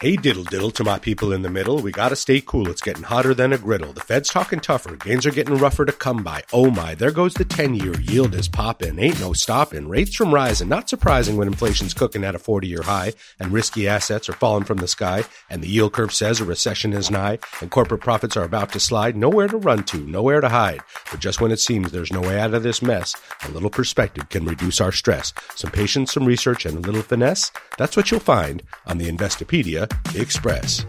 Hey diddle diddle to my people in the middle. We gotta stay cool. It's getting hotter than a griddle. The Fed's talking tougher. Gains are getting rougher to come by. Oh my, there goes the 10 year. Yield is popping. Ain't no stopping. Rates from rising. Not surprising when inflation's cooking at a 40 year high and risky assets are falling from the sky and the yield curve says a recession is nigh and corporate profits are about to slide. Nowhere to run to. Nowhere to hide. But just when it seems there's no way out of this mess, a little perspective can reduce our stress. Some patience, some research, and a little finesse. That's what you'll find on the Investopedia Express.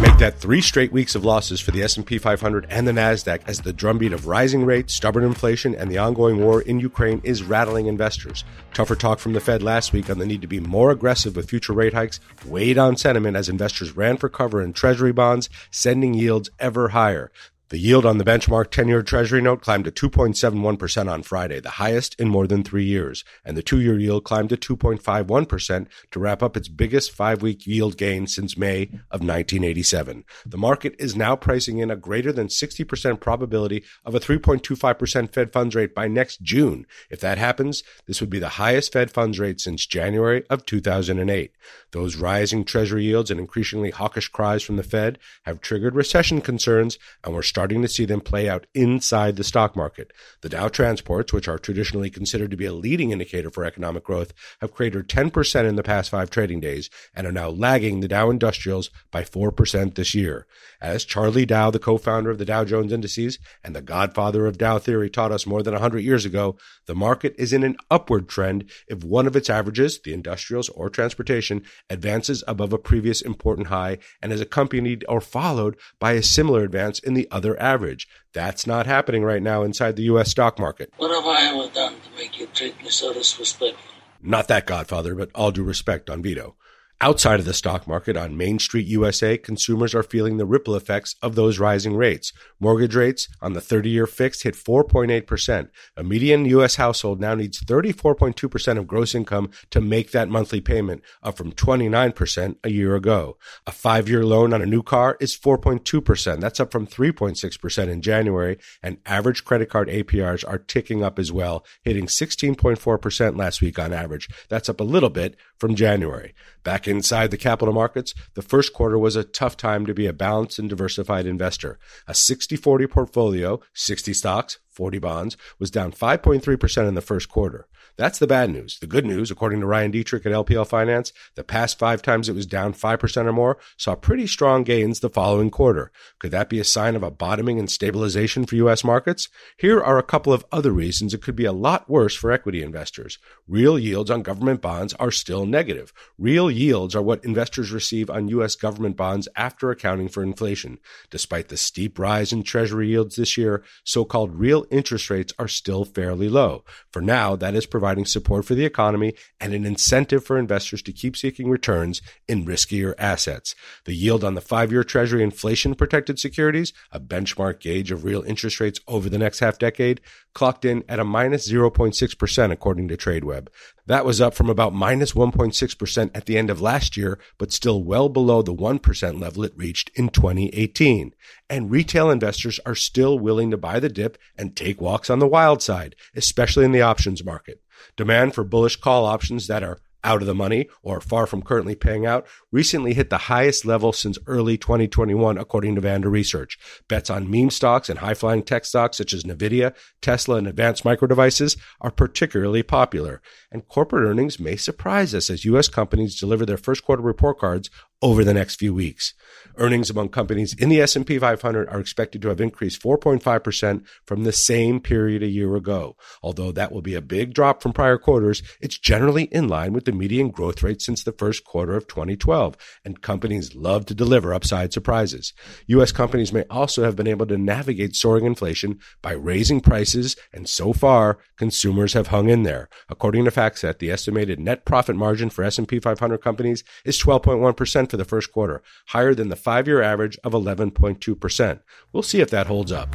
Make that three straight weeks of losses for the S&P 500 and the Nasdaq as the drumbeat of rising rates, stubborn inflation, and the ongoing war in Ukraine is rattling investors. Tougher talk from the Fed last week on the need to be more aggressive with future rate hikes weighed on sentiment as investors ran for cover in treasury bonds, sending yields ever higher. The yield on the benchmark 10 year Treasury note climbed to 2.71% on Friday, the highest in more than three years, and the two year yield climbed to 2.51% to wrap up its biggest five week yield gain since May of 1987. The market is now pricing in a greater than 60% probability of a 3.25% Fed funds rate by next June. If that happens, this would be the highest Fed funds rate since January of 2008. Those rising Treasury yields and increasingly hawkish cries from the Fed have triggered recession concerns, and we're starting to see them play out inside the stock market. The Dow Transports, which are traditionally considered to be a leading indicator for economic growth, have cratered 10% in the past five trading days and are now lagging the Dow Industrials by 4% this year. As Charlie Dow, the co-founder of the Dow Jones Indices and the godfather of Dow theory taught us more than 100 years ago, the market is in an upward trend if one of its averages, the industrials or transportation, advances above a previous important high and is accompanied or followed by a similar advance in the other average. That's not happening right now inside the U.S. stock market. What have I ever done to make you treat me so disrespectful? Not that godfather, but all due respect on Vito. Outside of the stock market on Main Street USA, consumers are feeling the ripple effects of those rising rates. Mortgage rates on the 30 year fixed hit 4.8%. A median U.S. household now needs 34.2% of gross income to make that monthly payment, up from 29% a year ago. A five year loan on a new car is 4.2%. That's up from 3.6% in January. And average credit card APRs are ticking up as well, hitting 16.4% last week on average. That's up a little bit from January. Back inside the capital markets, the first quarter was a tough time to be a balanced and diversified investor. A 60 40 portfolio, 60 stocks, 40 bonds, was down 5.3% in the first quarter. That's the bad news. The good news, according to Ryan Detrick at LPL Finance, the past five times it was down 5% or more saw pretty strong gains the following quarter. Could that be a sign of a bottoming and stabilization for U.S. markets? Here are a couple of other reasons it could be a lot worse for equity investors. Real yields on government bonds are still negative. Real yields are what investors receive on U.S. government bonds after accounting for inflation. Despite the steep rise in Treasury yields this year, so-called real interest rates are still fairly low. For now, that is providing support for the economy and an incentive for investors to keep seeking returns in riskier assets. The yield on the five-year Treasury inflation protected securities, a benchmark gauge of real interest rates over the next half decade, clocked in at a minus 0.6% according to TradeWeb. That was up from about minus 1.6% at the end of last year, but still well below the 1% level it reached in 2018. And retail investors are still willing to buy the dip and take walks on the wild side, especially in the options market. Demand for bullish call options that are out of the money or far from currently paying out recently hit the highest level since early 2021, according to Vanda Research. Bets on meme stocks and high flying tech stocks such as Nvidia, Tesla, and advanced micro devices are particularly popular. And corporate earnings may surprise us as U.S. companies deliver their first quarter report cards over the next few weeks. Earnings among companies in the S&P 500 are expected to have increased 4.5% from the same period a year ago. Although that will be a big drop from prior quarters, it's generally in line with the median growth rate since the first quarter of 2012, and companies love to deliver upside surprises. US companies may also have been able to navigate soaring inflation by raising prices, and so far, consumers have hung in there. According to FactSet, the estimated net profit margin for S&P 500 companies is 12.1% for the first quarter, higher than the five year average of 11.2%. We'll see if that holds up.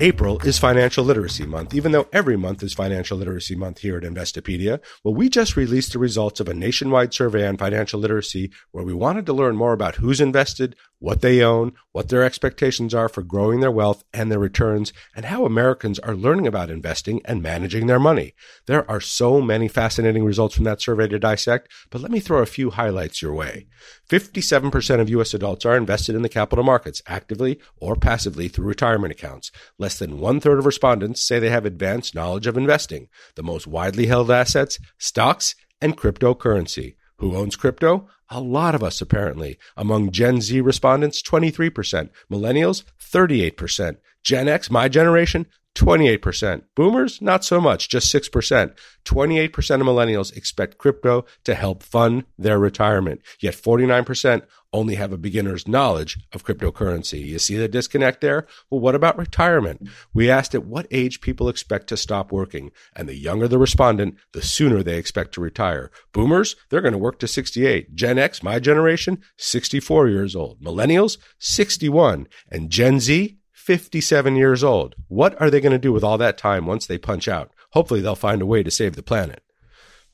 April is Financial Literacy Month, even though every month is Financial Literacy Month here at Investopedia. Well, we just released the results of a nationwide survey on financial literacy where we wanted to learn more about who's invested, what they own, what their expectations are for growing their wealth and their returns, and how Americans are learning about investing and managing their money. There are so many fascinating results from that survey to dissect, but let me throw a few highlights your way. 57% of U.S. adults are invested in the capital markets, actively or passively through retirement accounts. Less than one third of respondents say they have advanced knowledge of investing. The most widely held assets, stocks, and cryptocurrency. Who owns crypto? A lot of us, apparently. Among Gen Z respondents, 23%. Millennials, 38%. Gen X, my generation, 28%. Boomers, not so much, just 6%. 28% of millennials expect crypto to help fund their retirement, yet 49% only have a beginner's knowledge of cryptocurrency. You see the disconnect there? Well, what about retirement? We asked at what age people expect to stop working, and the younger the respondent, the sooner they expect to retire. Boomers, they're going to work to 68. Gen X, my generation, 64 years old. Millennials, 61. And Gen Z, 57 years old. What are they going to do with all that time once they punch out? Hopefully, they'll find a way to save the planet.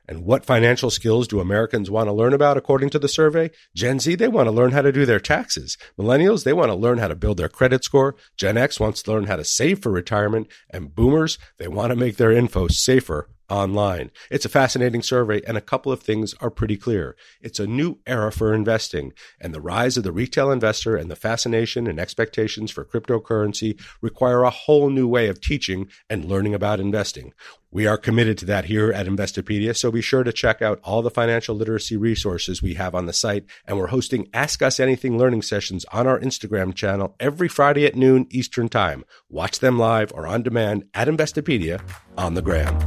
And what financial skills do Americans want to learn about according to the survey? Gen Z, they want to learn how to do their taxes. Millennials, they want to learn how to build their credit score. Gen X wants to learn how to save for retirement. And boomers, they want to make their info safer online. It's a fascinating survey, and a couple of things are pretty clear. It's a new era for investing, and the rise of the retail investor and the fascination and expectations for cryptocurrency require a whole new way of teaching and learning about investing. We are committed to that here at Investopedia, so be sure to check out all the financial literacy resources we have on the site. And we're hosting Ask Us Anything learning sessions on our Instagram channel every Friday at noon Eastern Time. Watch them live or on demand at Investopedia on the gram.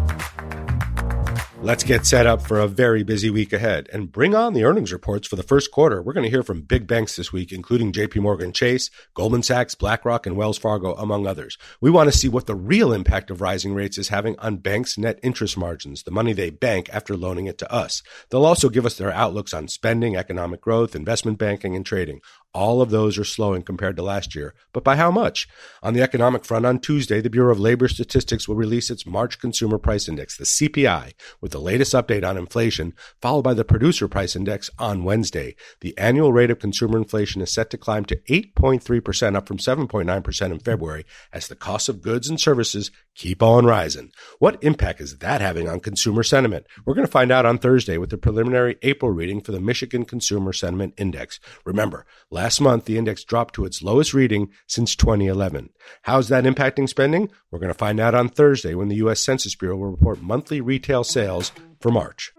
Let's get set up for a very busy week ahead and bring on the earnings reports for the first quarter. We're going to hear from big banks this week, including JP Morgan Chase, Goldman Sachs, BlackRock, and Wells Fargo, among others. We want to see what the real impact of rising rates is having on banks' net interest margins, the money they bank after loaning it to us. They'll also give us their outlooks on spending, economic growth, investment banking, and trading. All of those are slowing compared to last year, but by how much? On the economic front, on Tuesday, the Bureau of Labor Statistics will release its March Consumer Price Index, the CPI, with the latest update on inflation, followed by the Producer Price Index on Wednesday. The annual rate of consumer inflation is set to climb to 8.3%, up from 7.9% in February, as the cost of goods and services keep on rising. What impact is that having on consumer sentiment? We're going to find out on Thursday with the preliminary April reading for the Michigan Consumer Sentiment Index. Remember, last month the index dropped to its lowest reading since 2011. How's that impacting spending? We're going to find out on Thursday when the U.S. Census Bureau will report monthly retail sales for March.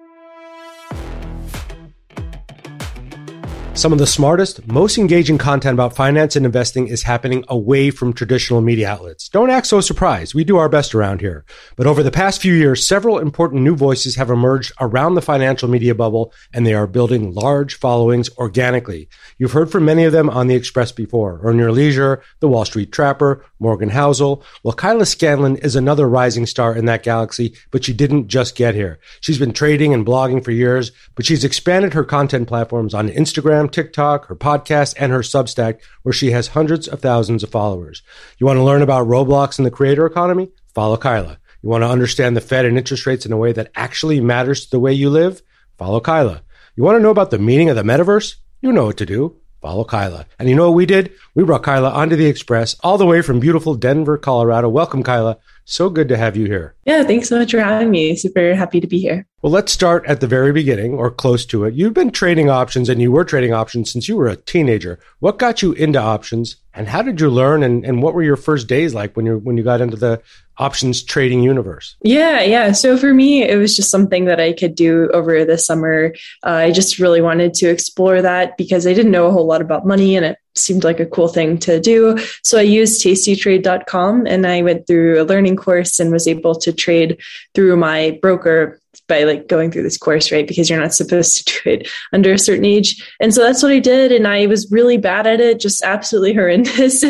Some of the smartest, most engaging content about finance and investing is happening away from traditional media outlets. Don't act so surprised. We do our best around here. But over the past few years, several important new voices have emerged around the financial media bubble, and they are building large followings organically. You've heard from many of them on The Express before. Earn Your Leisure, The Wall Street Trapper, Morgan Housel. Well, Kyla Scanlon is another rising star in that galaxy, but she didn't just get here. She's been trading and blogging for years, but she's expanded her content platforms on Instagram, TikTok, her podcast, and her Substack, where she has hundreds of thousands of followers. You want to learn about Roblox and the creator economy? Follow Kyla. You want to understand the Fed and interest rates in a way that actually matters to the way you live? Follow Kyla. You want to know about the meaning of the metaverse? You know what to do. Follow Kyla. And you know what we did? We brought Kyla onto the Express all the way from beautiful Denver, Colorado. Welcome, Kyla. So good to have you here. Yeah, thanks so much for having me. Super happy to be here. Well, let's start at the very beginning or close to it. You've been trading options and you were trading options since you were a teenager. What got you into options and how did you learn and, and what were your first days like when you when you got into the options trading universe? Yeah, yeah. So for me, it was just something that I could do over the summer. Uh, I just really wanted to explore that because I didn't know a whole lot about money and it seemed like a cool thing to do. So I used tastytrade.com and I went through a learning course and was able to trade through my broker by like going through this course, right? Because you're not supposed to do it under a certain age. And so that's what I did. And I was really bad at it, just absolutely horrendous.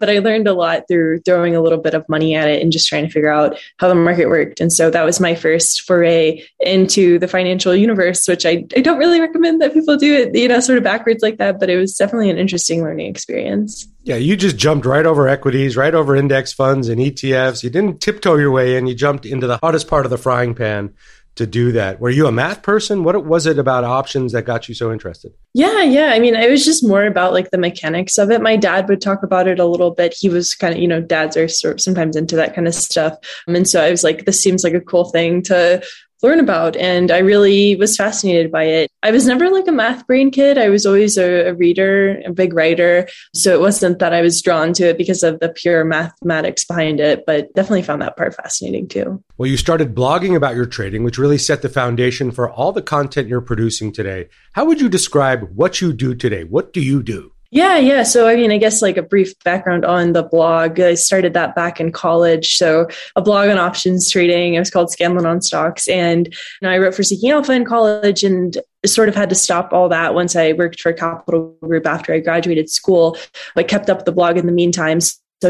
but I learned a lot through throwing a little bit of money at it and just trying to figure out how the market worked. And so that was my first foray into the financial universe, which I, I don't really recommend that people do it, you know, sort of backwards like that. But it was definitely an interesting learning experience. Yeah, you just jumped right over equities, right over index funds and ETFs. You didn't tiptoe your way in. You jumped into the hottest part of the frying pan to do that. Were you a math person? What was it about options that got you so interested? Yeah, yeah. I mean, it was just more about like the mechanics of it. My dad would talk about it a little bit. He was kind of, you know, dads are sort of sometimes into that kind of stuff. And so I was like, this seems like a cool thing to learn about. And I really was fascinated by it. I was never like a math brain kid. I was always a, a, reader, a big writer. So it wasn't that I was drawn to it because of the pure mathematics behind it, but definitely found that part fascinating too. Well, you started blogging about your trading, which really set the foundation for all the content you're producing today. How would you describe what you do today? What do you do? Yeah, yeah. So, I mean, I guess like a brief background on the blog. I started that back in college. So, a blog on options trading. It was called Scambling on Stocks. And you know, I wrote for Seeking Alpha in college and sort of had to stop all that once I worked for Capital Group after I graduated school, but kept up the blog in the meantime.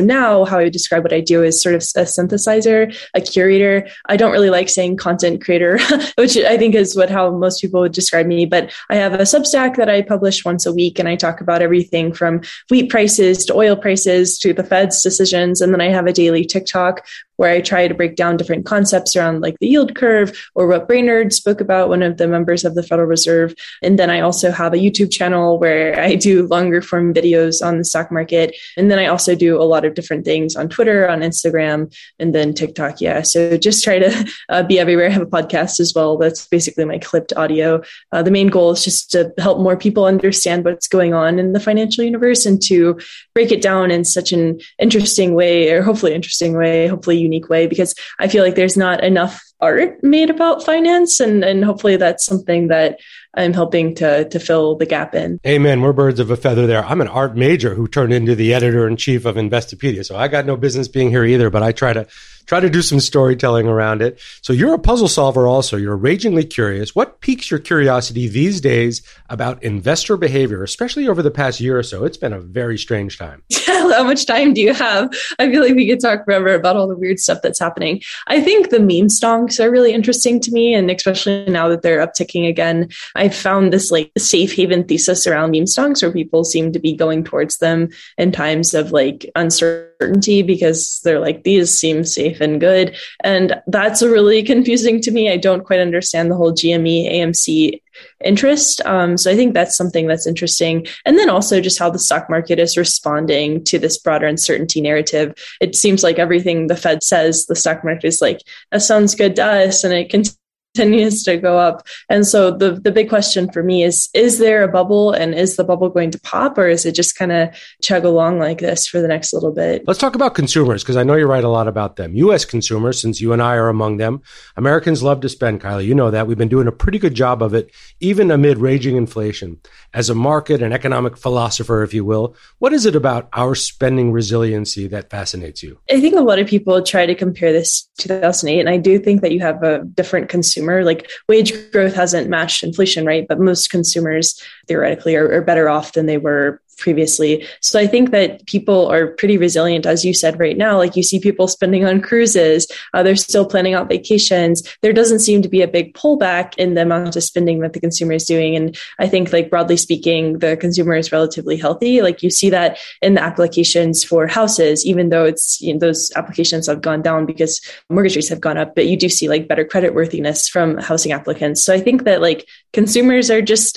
Now, how I would describe what I do is sort of a synthesizer, a curator. I don't really like saying content creator, which I think is what how most people would describe me. But I have a Substack that I publish once a week, and I talk about everything from wheat prices to oil prices to the Fed's decisions. And then I have a daily TikTok where I try to break down different concepts around like the yield curve or what Brainard spoke about, one of the members of the Federal Reserve. And then I also have a YouTube channel where I do longer form videos on the stock market. And then I also do a lot of different things on Twitter, on Instagram, and then TikTok. Yeah. So just try to uh, be everywhere. I have a podcast as well. That's basically my clipped audio. Uh, the main goal is just to help more people understand what's going on in the financial universe and to break it down in such an interesting way, or hopefully interesting way, hopefully unique way because I feel like there's not enough art made about finance and and hopefully that's something that I'm helping to to fill the gap in. Amen. We're birds of a feather there. I'm an art major who turned into the editor in chief of Investopedia. So I got no business being here either, but I try to try to do some storytelling around it. So you're a puzzle solver also. You're ragingly curious. What piques your curiosity these days about investor behavior, especially over the past year or so? It's been a very strange time. How much time do you have? I feel like we could talk forever about all the weird stuff that's happening. I think the meme stonks are really interesting to me, and especially now that they're upticking again. I found this like safe haven thesis around meme stonks where people seem to be going towards them in times of like uncertainty because they're like, these seem safe safe and good. And that's really confusing to me. I don't quite understand the whole GME AMC interest. Um, so I think that's something that's interesting. And then also just how the stock market is responding to this broader uncertainty narrative. It seems like everything the Fed says, the stock market is like, that sounds good to us. And it continues continues to go up. And so the the big question for me is is there a bubble and is the bubble going to pop or is it just kind of chug along like this for the next little bit? Let's talk about consumers because I know you write a lot about them. US consumers since you and I are among them. Americans love to spend, Kylie. You know that. We've been doing a pretty good job of it even amid raging inflation. As a market and economic philosopher if you will, what is it about our spending resiliency that fascinates you? I think a lot of people try to compare this to 2008 and I do think that you have a different consumer consumer. Like wage growth hasn't matched inflation, right? But most consumers theoretically are, are better off than they were previously. So I think that people are pretty resilient, as you said right now. Like you see people spending on cruises, uh, they're still planning out vacations. There doesn't seem to be a big pullback in the amount of spending that the consumer is doing. And I think, like broadly speaking, the consumer is relatively healthy. Like you see that in the applications for houses, even though it's you know, those applications have gone down because mortgage rates have gone up, but you do see like better credit worthiness from housing applicants. So I think that like consumers are just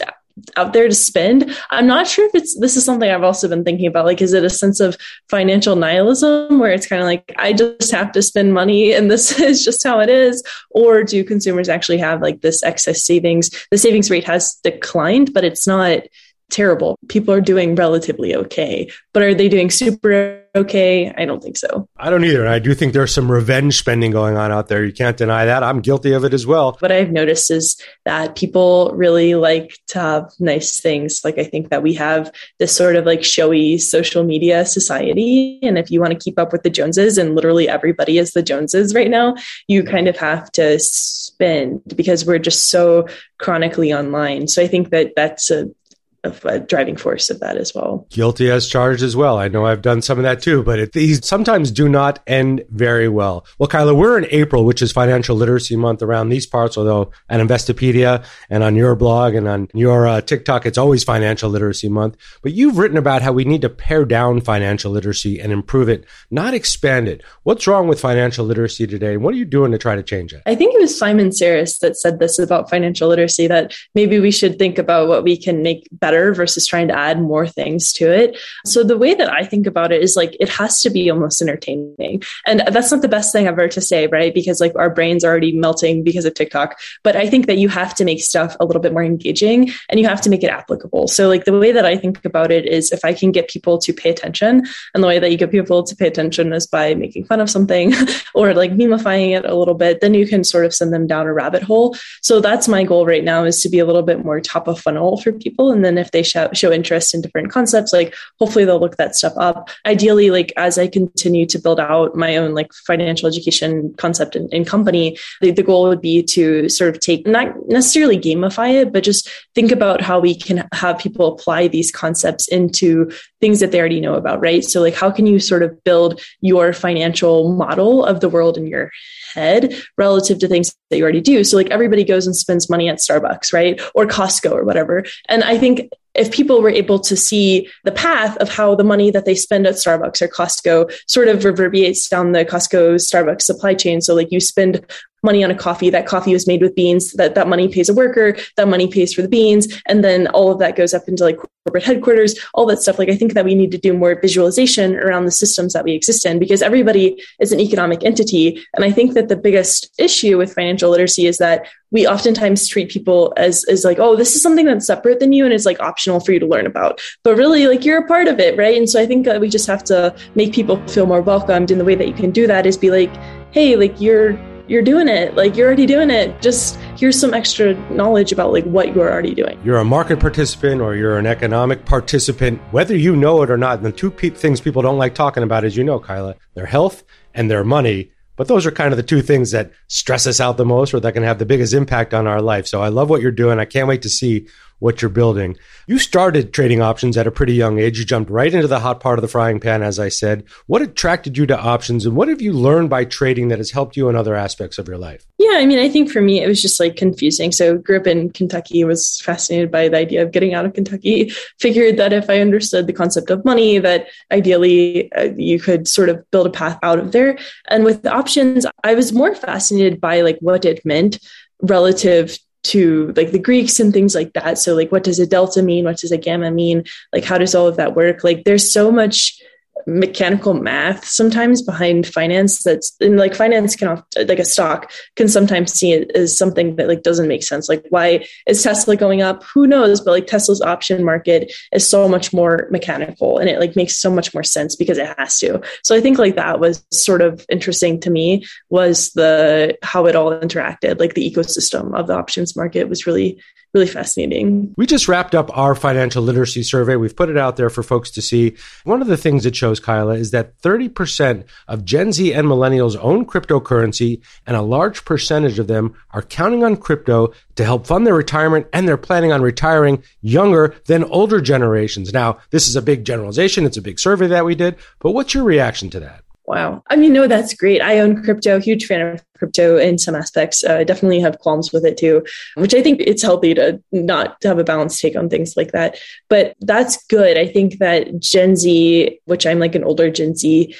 out there to spend. I'm not sure if it's this is something I've also been thinking about. Like, is it a sense of financial nihilism where it's kind of like I just have to spend money and this is just how it is, or do consumers actually have like this excess savings? The savings rate has declined, but it's not terrible. People are doing relatively okay, but are they doing super okay? I don't think so. I don't either. I do think there's some revenge spending going on out there. You can't deny that. I'm guilty of it as well. What I've noticed is that people really like to have nice things. Like I think that we have this sort of like showy social media society. And if you want to keep up with the Joneses, and literally everybody is the Joneses right now, you kind of have to spend because we're just so chronically online. So I think that that's a a driving force of that as well. Guilty as charged as well. I know I've done some of that too, but it, these sometimes do not end very well. Well, Kyla, we're in April, which is Financial Literacy Month around these parts, although at Investopedia and on your blog and on your uh, TikTok, it's always Financial Literacy Month. But you've written about how we need to pare down financial literacy and improve it, not expand it. What's wrong with financial literacy today? And what are you doing to try to change it? I think it was Simon Sarris that said this about financial literacy that maybe we should think about what we can make better better versus trying to add more things to it. So the way that I think about it is like it has to be almost entertaining. And that's not the best thing ever to say, right? Because like our brains are already melting because of TikTok. But I think that you have to make stuff a little bit more engaging and you have to make it applicable. So like the way that I think about it is if I can get people to pay attention, and the way that you get people to pay attention is by making fun of something or like memifying it a little bit, then you can sort of send them down a rabbit hole. So that's my goal right now is to be a little bit more top of funnel for people. And then if they show, show interest in different concepts, like hopefully they'll look that stuff up. Ideally, like as I continue to build out my own like financial education concept and, and company, the, the goal would be to sort of take not necessarily gamify it, but just think about how we can have people apply these concepts into things that they already know about, right? So like how can you sort of build your financial model of the world in your head relative to things that you already do. So like everybody goes and spends money at Starbucks, right? Or Costco or whatever. And I think if people were able to see the path of how the money that they spend at Starbucks or Costco sort of reverberates down the Costco Starbucks supply chain. So like you spend money on a coffee that coffee was made with beans that that money pays a worker that money pays for the beans and then all of that goes up into like corporate headquarters all that stuff. Like i think that we need to do more visualization around the systems that we exist in because everybody is an economic entity. And i think that the biggest issue with financial literacy is that we oftentimes treat people as as like oh this is something that's separate than you and it's like optional for you to learn about. But really like you're a part of it right? And so i think that we just have to make people feel more welcomed. And the way that you can do that is be like hey like you're you're doing it. Like you're already doing it. Just here's some extra knowledge about like what you're already doing. You're a market participant or you're an economic participant, whether you know it or not. The two pe- things people don't like talking about, as you know, Kyla, their health and their money. But those are kind of the two things that stress us out the most or that can have the biggest impact on our life. So I love what you're doing. I can't wait to see what you're building. You started trading options at a pretty young age. You jumped right into the hot part of the frying pan, as I said. What attracted you to options and what have you learned by trading that has helped you in other aspects of your life? Yeah, I mean, I think for me, it was just like confusing. So, grew up in Kentucky, was fascinated by the idea of getting out of Kentucky, figured that if I understood the concept of money, that ideally uh, you could sort of build a path out of there. And with options, I was more fascinated by like what it meant relative to like the Greeks and things like that. So like what does a delta mean? What does a gamma mean? Like how does all of that work? Like there's so much mechanical math sometimes behind finance that's and like finance can often, like a stock can sometimes see it as something that like doesn't make sense. Like why is tesla going up? Who knows? But like tesla's option market is so much more mechanical and it like makes so much more sense because it has to. So i think like that was sort of interesting to me was the how it all interacted like the ecosystem of the options market was really really fascinating. We just wrapped up our financial literacy survey. We've put it out there for folks to see. One of the things it shows, Kyla, is that 30% of Gen Z and millennials own cryptocurrency, and a large percentage of them are counting on crypto to help fund their retirement, and they're planning on retiring younger than older generations. Now, this is a big generalization. It's a big survey that we did, but what's your reaction to that? Wow. I mean, no, that's great. I own crypto, huge fan of crypto in some aspects. Uh, I definitely have qualms with it too, which I think it's healthy to not to have a balanced take on things like that. But that's good. I think that Gen Z, which I'm like an older Gen Z,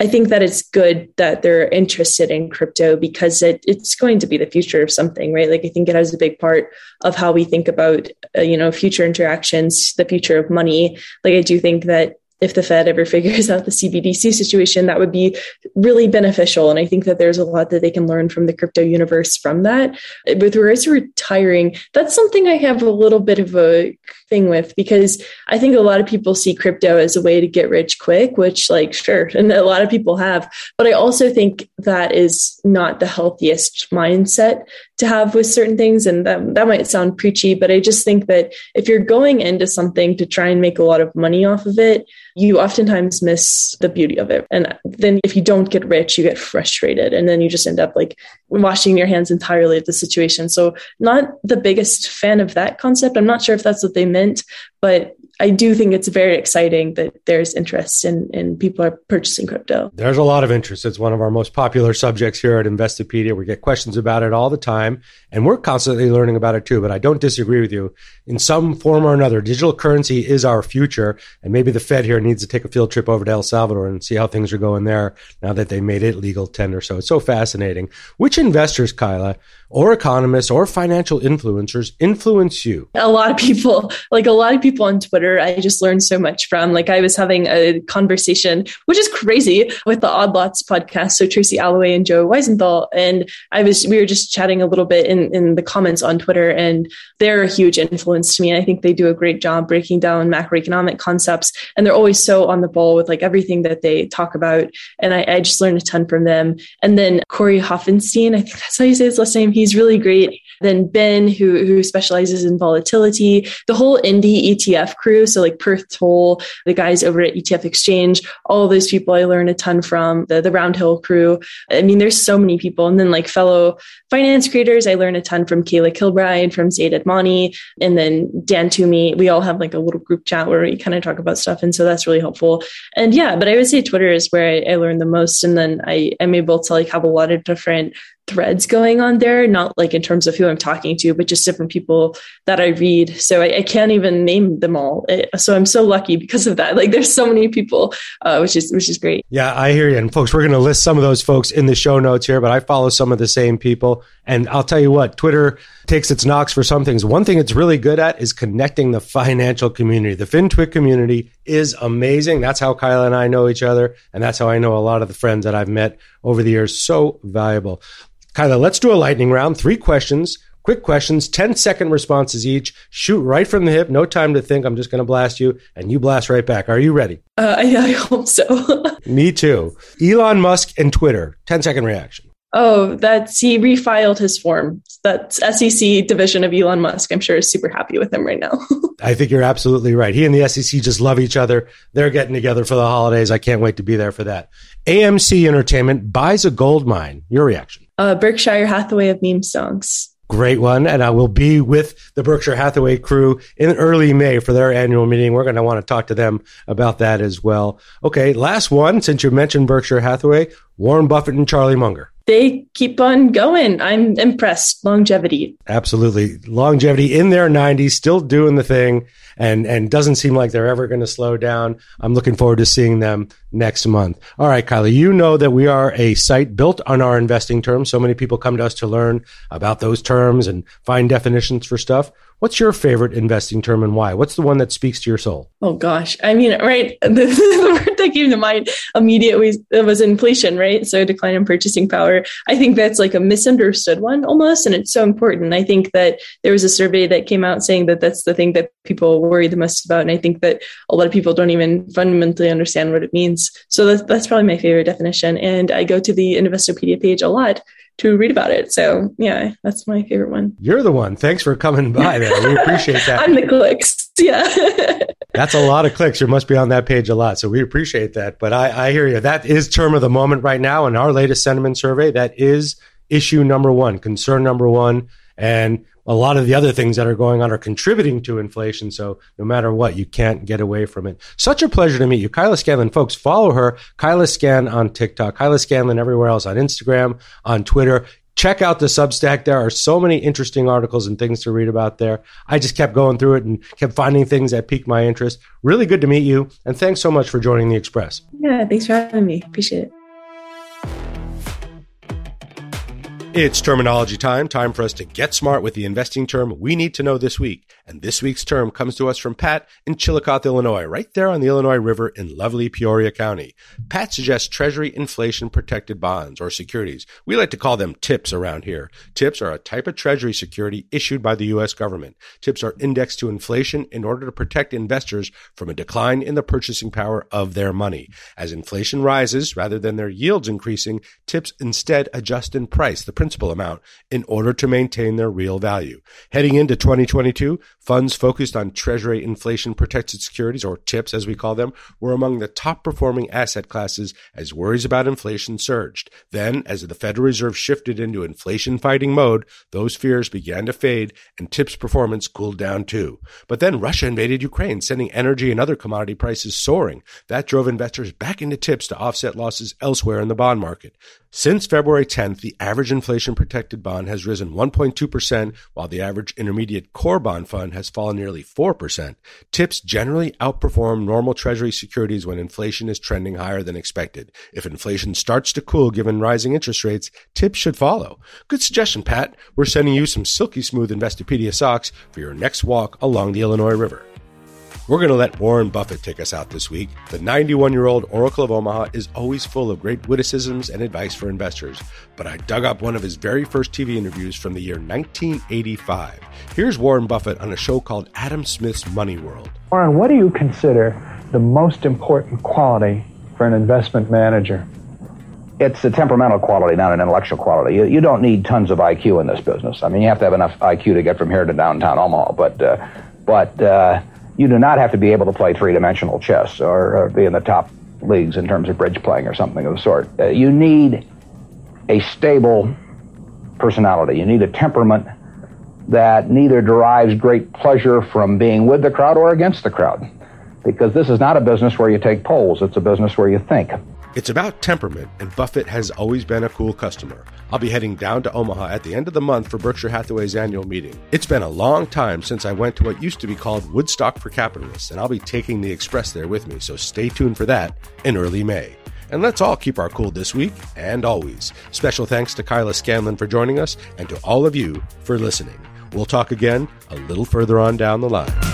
I think that it's good that they're interested in crypto because it, it's going to be the future of something, right? Like I think it has a big part of how we think about, uh, you know, future interactions, the future of money. Like I do think that if the Fed ever figures out the CBDC situation, that would be really beneficial. And I think that there's a lot that they can learn from the crypto universe from that. With regards to retiring, that's something I have a little bit of a thing with because I think a lot of people see crypto as a way to get rich quick, which, like, sure, and a lot of people have. But I also think that is not the healthiest mindset to have with certain things. And that, that might sound preachy, but I just think that if you're going into something to try and make a lot of money off of it, you oftentimes miss the beauty of it. And then if you don't get rich, you get frustrated. And then you just end up like washing your hands entirely of the situation. So, not the biggest fan of that concept. I'm not sure if that's what they meant, but I do think it's very exciting that there's interest in, in people are purchasing crypto. There's a lot of interest. It's one of our most popular subjects here at Investopedia. We get questions about it all the time, and we're constantly learning about it too. But I don't disagree with you. In some form or another, digital currency is our future, and maybe the Fed here needs to take a field trip over to El Salvador and see how things are going there now that they made it legal tender. So it's so fascinating. Which investors, Kyla, or economists or financial influencers influence you? A lot of people, like a lot of people on Twitter, I just learned so much from. Like I was having a conversation, which is crazy, with the Odd Lots podcast. So Tracy Alloway and Joe Weisenthal. And I was, we were just chatting a little bit in, in the comments on Twitter, and they're a huge influence to me. And I think they do a great job breaking down macroeconomic concepts. And they're always so on the ball with like everything that they talk about. And I, I just learned a ton from them. And then Corey Hoffenstein, I think that's how you say his last name. He's really great. Then Ben, who who specializes in volatility, the whole indie ETF crew. So like Perth Tolle, the guys over at ETF Exchange, all those people I learn a ton from. The the Roundhill crew. I mean, there's so many people. And then like fellow finance creators, I learn a ton from Kayla Kilbride, from Zaid Admani, and then Dan Toomey. We all have like a little group chat where we kind of talk about stuff, and so that's really helpful. And yeah, but I would say Twitter is where I, I learn the most, and then I am able to like have a lot of different threads going on there, not like in terms of who I'm talking to, but just different people that I read. So I, I can't even name them all. It, so I'm so lucky because of that. Like there's so many people, uh, which is which is great. Yeah, I hear you. And folks, we're going to list some of those folks in the show notes here, but I follow some of the same people. And I'll tell you what, Twitter takes its knocks for some things. One thing it's really good at is connecting the financial community. The FinTwit community is amazing. That's how Kyla and I know each other. And that's how I know a lot of the friends that I've met over the years. So valuable. Kyla, let's do a lightning round. Three questions, quick questions, 10 second responses each. Shoot right from the hip. No time to think. I'm just going to blast you, and you blast right back. Are you ready? Uh, I, I hope so. Me too. Elon Musk and Twitter. 10 second reaction. Oh, that's he refiled his form. That SEC division of Elon Musk, I'm sure, is super happy with him right now. I think you're absolutely right. He and the SEC just love each other. They're getting together for the holidays. I can't wait to be there for that. AMC Entertainment buys a gold mine. Your reaction? Uh, Berkshire Hathaway of meme stonks. Great one. And I will be with the Berkshire Hathaway crew in early May for their annual meeting. We're going to want to talk to them about that as well. Okay, last one. Since you mentioned Berkshire Hathaway, Warren Buffett and Charlie Munger they keep on going. I'm impressed. Longevity. Absolutely. Longevity in their 90s, still doing the thing and, and doesn't seem like they're ever going to slow down. I'm looking forward to seeing them next month. All right, Kylie, you know that we are a site built on our investing terms. So many people come to us to learn about those terms and find definitions for stuff. What's your favorite investing term and why? What's the one that speaks to your soul? Oh gosh, I mean, right, the, the word that came to mind immediately was inflation, right? So decline in purchasing power. I think that's like a misunderstood one almost, and it's so important. I think that there was a survey that came out saying that that's the thing that people worry the most about, and I think that a lot of people don't even fundamentally understand what it means. So that's, that's probably my favorite definition, and I go to the Investopedia page a lot to read about it. So yeah, that's my favorite one. You're the one. Thanks for coming by there. We appreciate that. I'm the clicks. Yeah. that's a lot of clicks. You must be on that page a lot. So we appreciate that. But I, I hear you. That is term of the moment right now in our latest sentiment survey. That is issue number one, concern number one. And a lot of the other things that are going on are contributing to inflation. So no matter what, you can't get away from it. Such a pleasure to meet you. Kyla Scanlon, folks, follow her. Kyla Scan on TikTok, Kyla Scanlon everywhere else on Instagram, on Twitter. Check out the Substack. There are so many interesting articles and things to read about there. I just kept going through it and kept finding things that piqued my interest. Really good to meet you. And thanks so much for joining the Express. Yeah, thanks for having me. Appreciate it. It's terminology time. Time for us to get smart with the investing term we need to know this week. And this week's term comes to us from Pat in Chillicothe, Illinois, right there on the Illinois River in lovely Peoria County. Pat suggests Treasury inflation protected bonds or securities. We like to call them TIPS around here. TIPS are a type of Treasury security issued by the U.S. government. TIPS are indexed to inflation in order to protect investors from a decline in the purchasing power of their money. As inflation rises, rather than their yields increasing, TIPS instead adjust in price. The principal amount in order to maintain their real value. Heading into 2022, funds focused on Treasury inflation protected securities, or TIPS as we call them, were among the top performing asset classes as worries about inflation surged. Then, as the Federal Reserve shifted into inflation fighting mode, those fears began to fade and TIPS performance cooled down too. But then Russia invaded Ukraine, sending energy and other commodity prices soaring. That drove investors back into TIPS to offset losses elsewhere in the bond market. Since February 10th, the average inflation protected bond has risen 1.2%, while the average intermediate core bond fund has fallen nearly 4%. TIPS generally outperform normal treasury securities when inflation is trending higher than expected. If inflation starts to cool given rising interest rates, TIPS should follow. Good suggestion, Pat. We're sending you some silky smooth Investopedia socks for your next walk along the Illinois River. We're going to let Warren Buffett take us out this week. The 91 year old Oracle of Omaha is always full of great witticisms and advice for investors, but I dug up one of his very first TV interviews from the year 1985. Here's Warren Buffett on a show called Adam Smith's Money World. Warren, what do you consider the most important quality for an investment manager? It's a temperamental quality, not an intellectual quality. You, you, don't need tons of IQ in this business. I mean, you have to have enough IQ to get from here to downtown Omaha, but, uh, but, uh, you do not have to be able to play three dimensional chess or, or, be in the top leagues in terms of bridge playing or something of the sort. Uh, you need a stable personality. You need a temperament that neither derives great pleasure from being with the crowd or against the crowd. Because this is not a business where you take polls, it's a business where you think. It's about temperament, and Buffett has always been a cool customer. I'll be heading down to Omaha at the end of the month for Berkshire Hathaway's annual meeting. It's been a long time since I went to what used to be called Woodstock for Capitalists, and I'll be taking the Express there with me, so stay tuned for that in early May. And let's all keep our cool this week and always. Special thanks to Kyla Scanlon for joining us and to all of you for listening. We'll talk again a little further on down the line.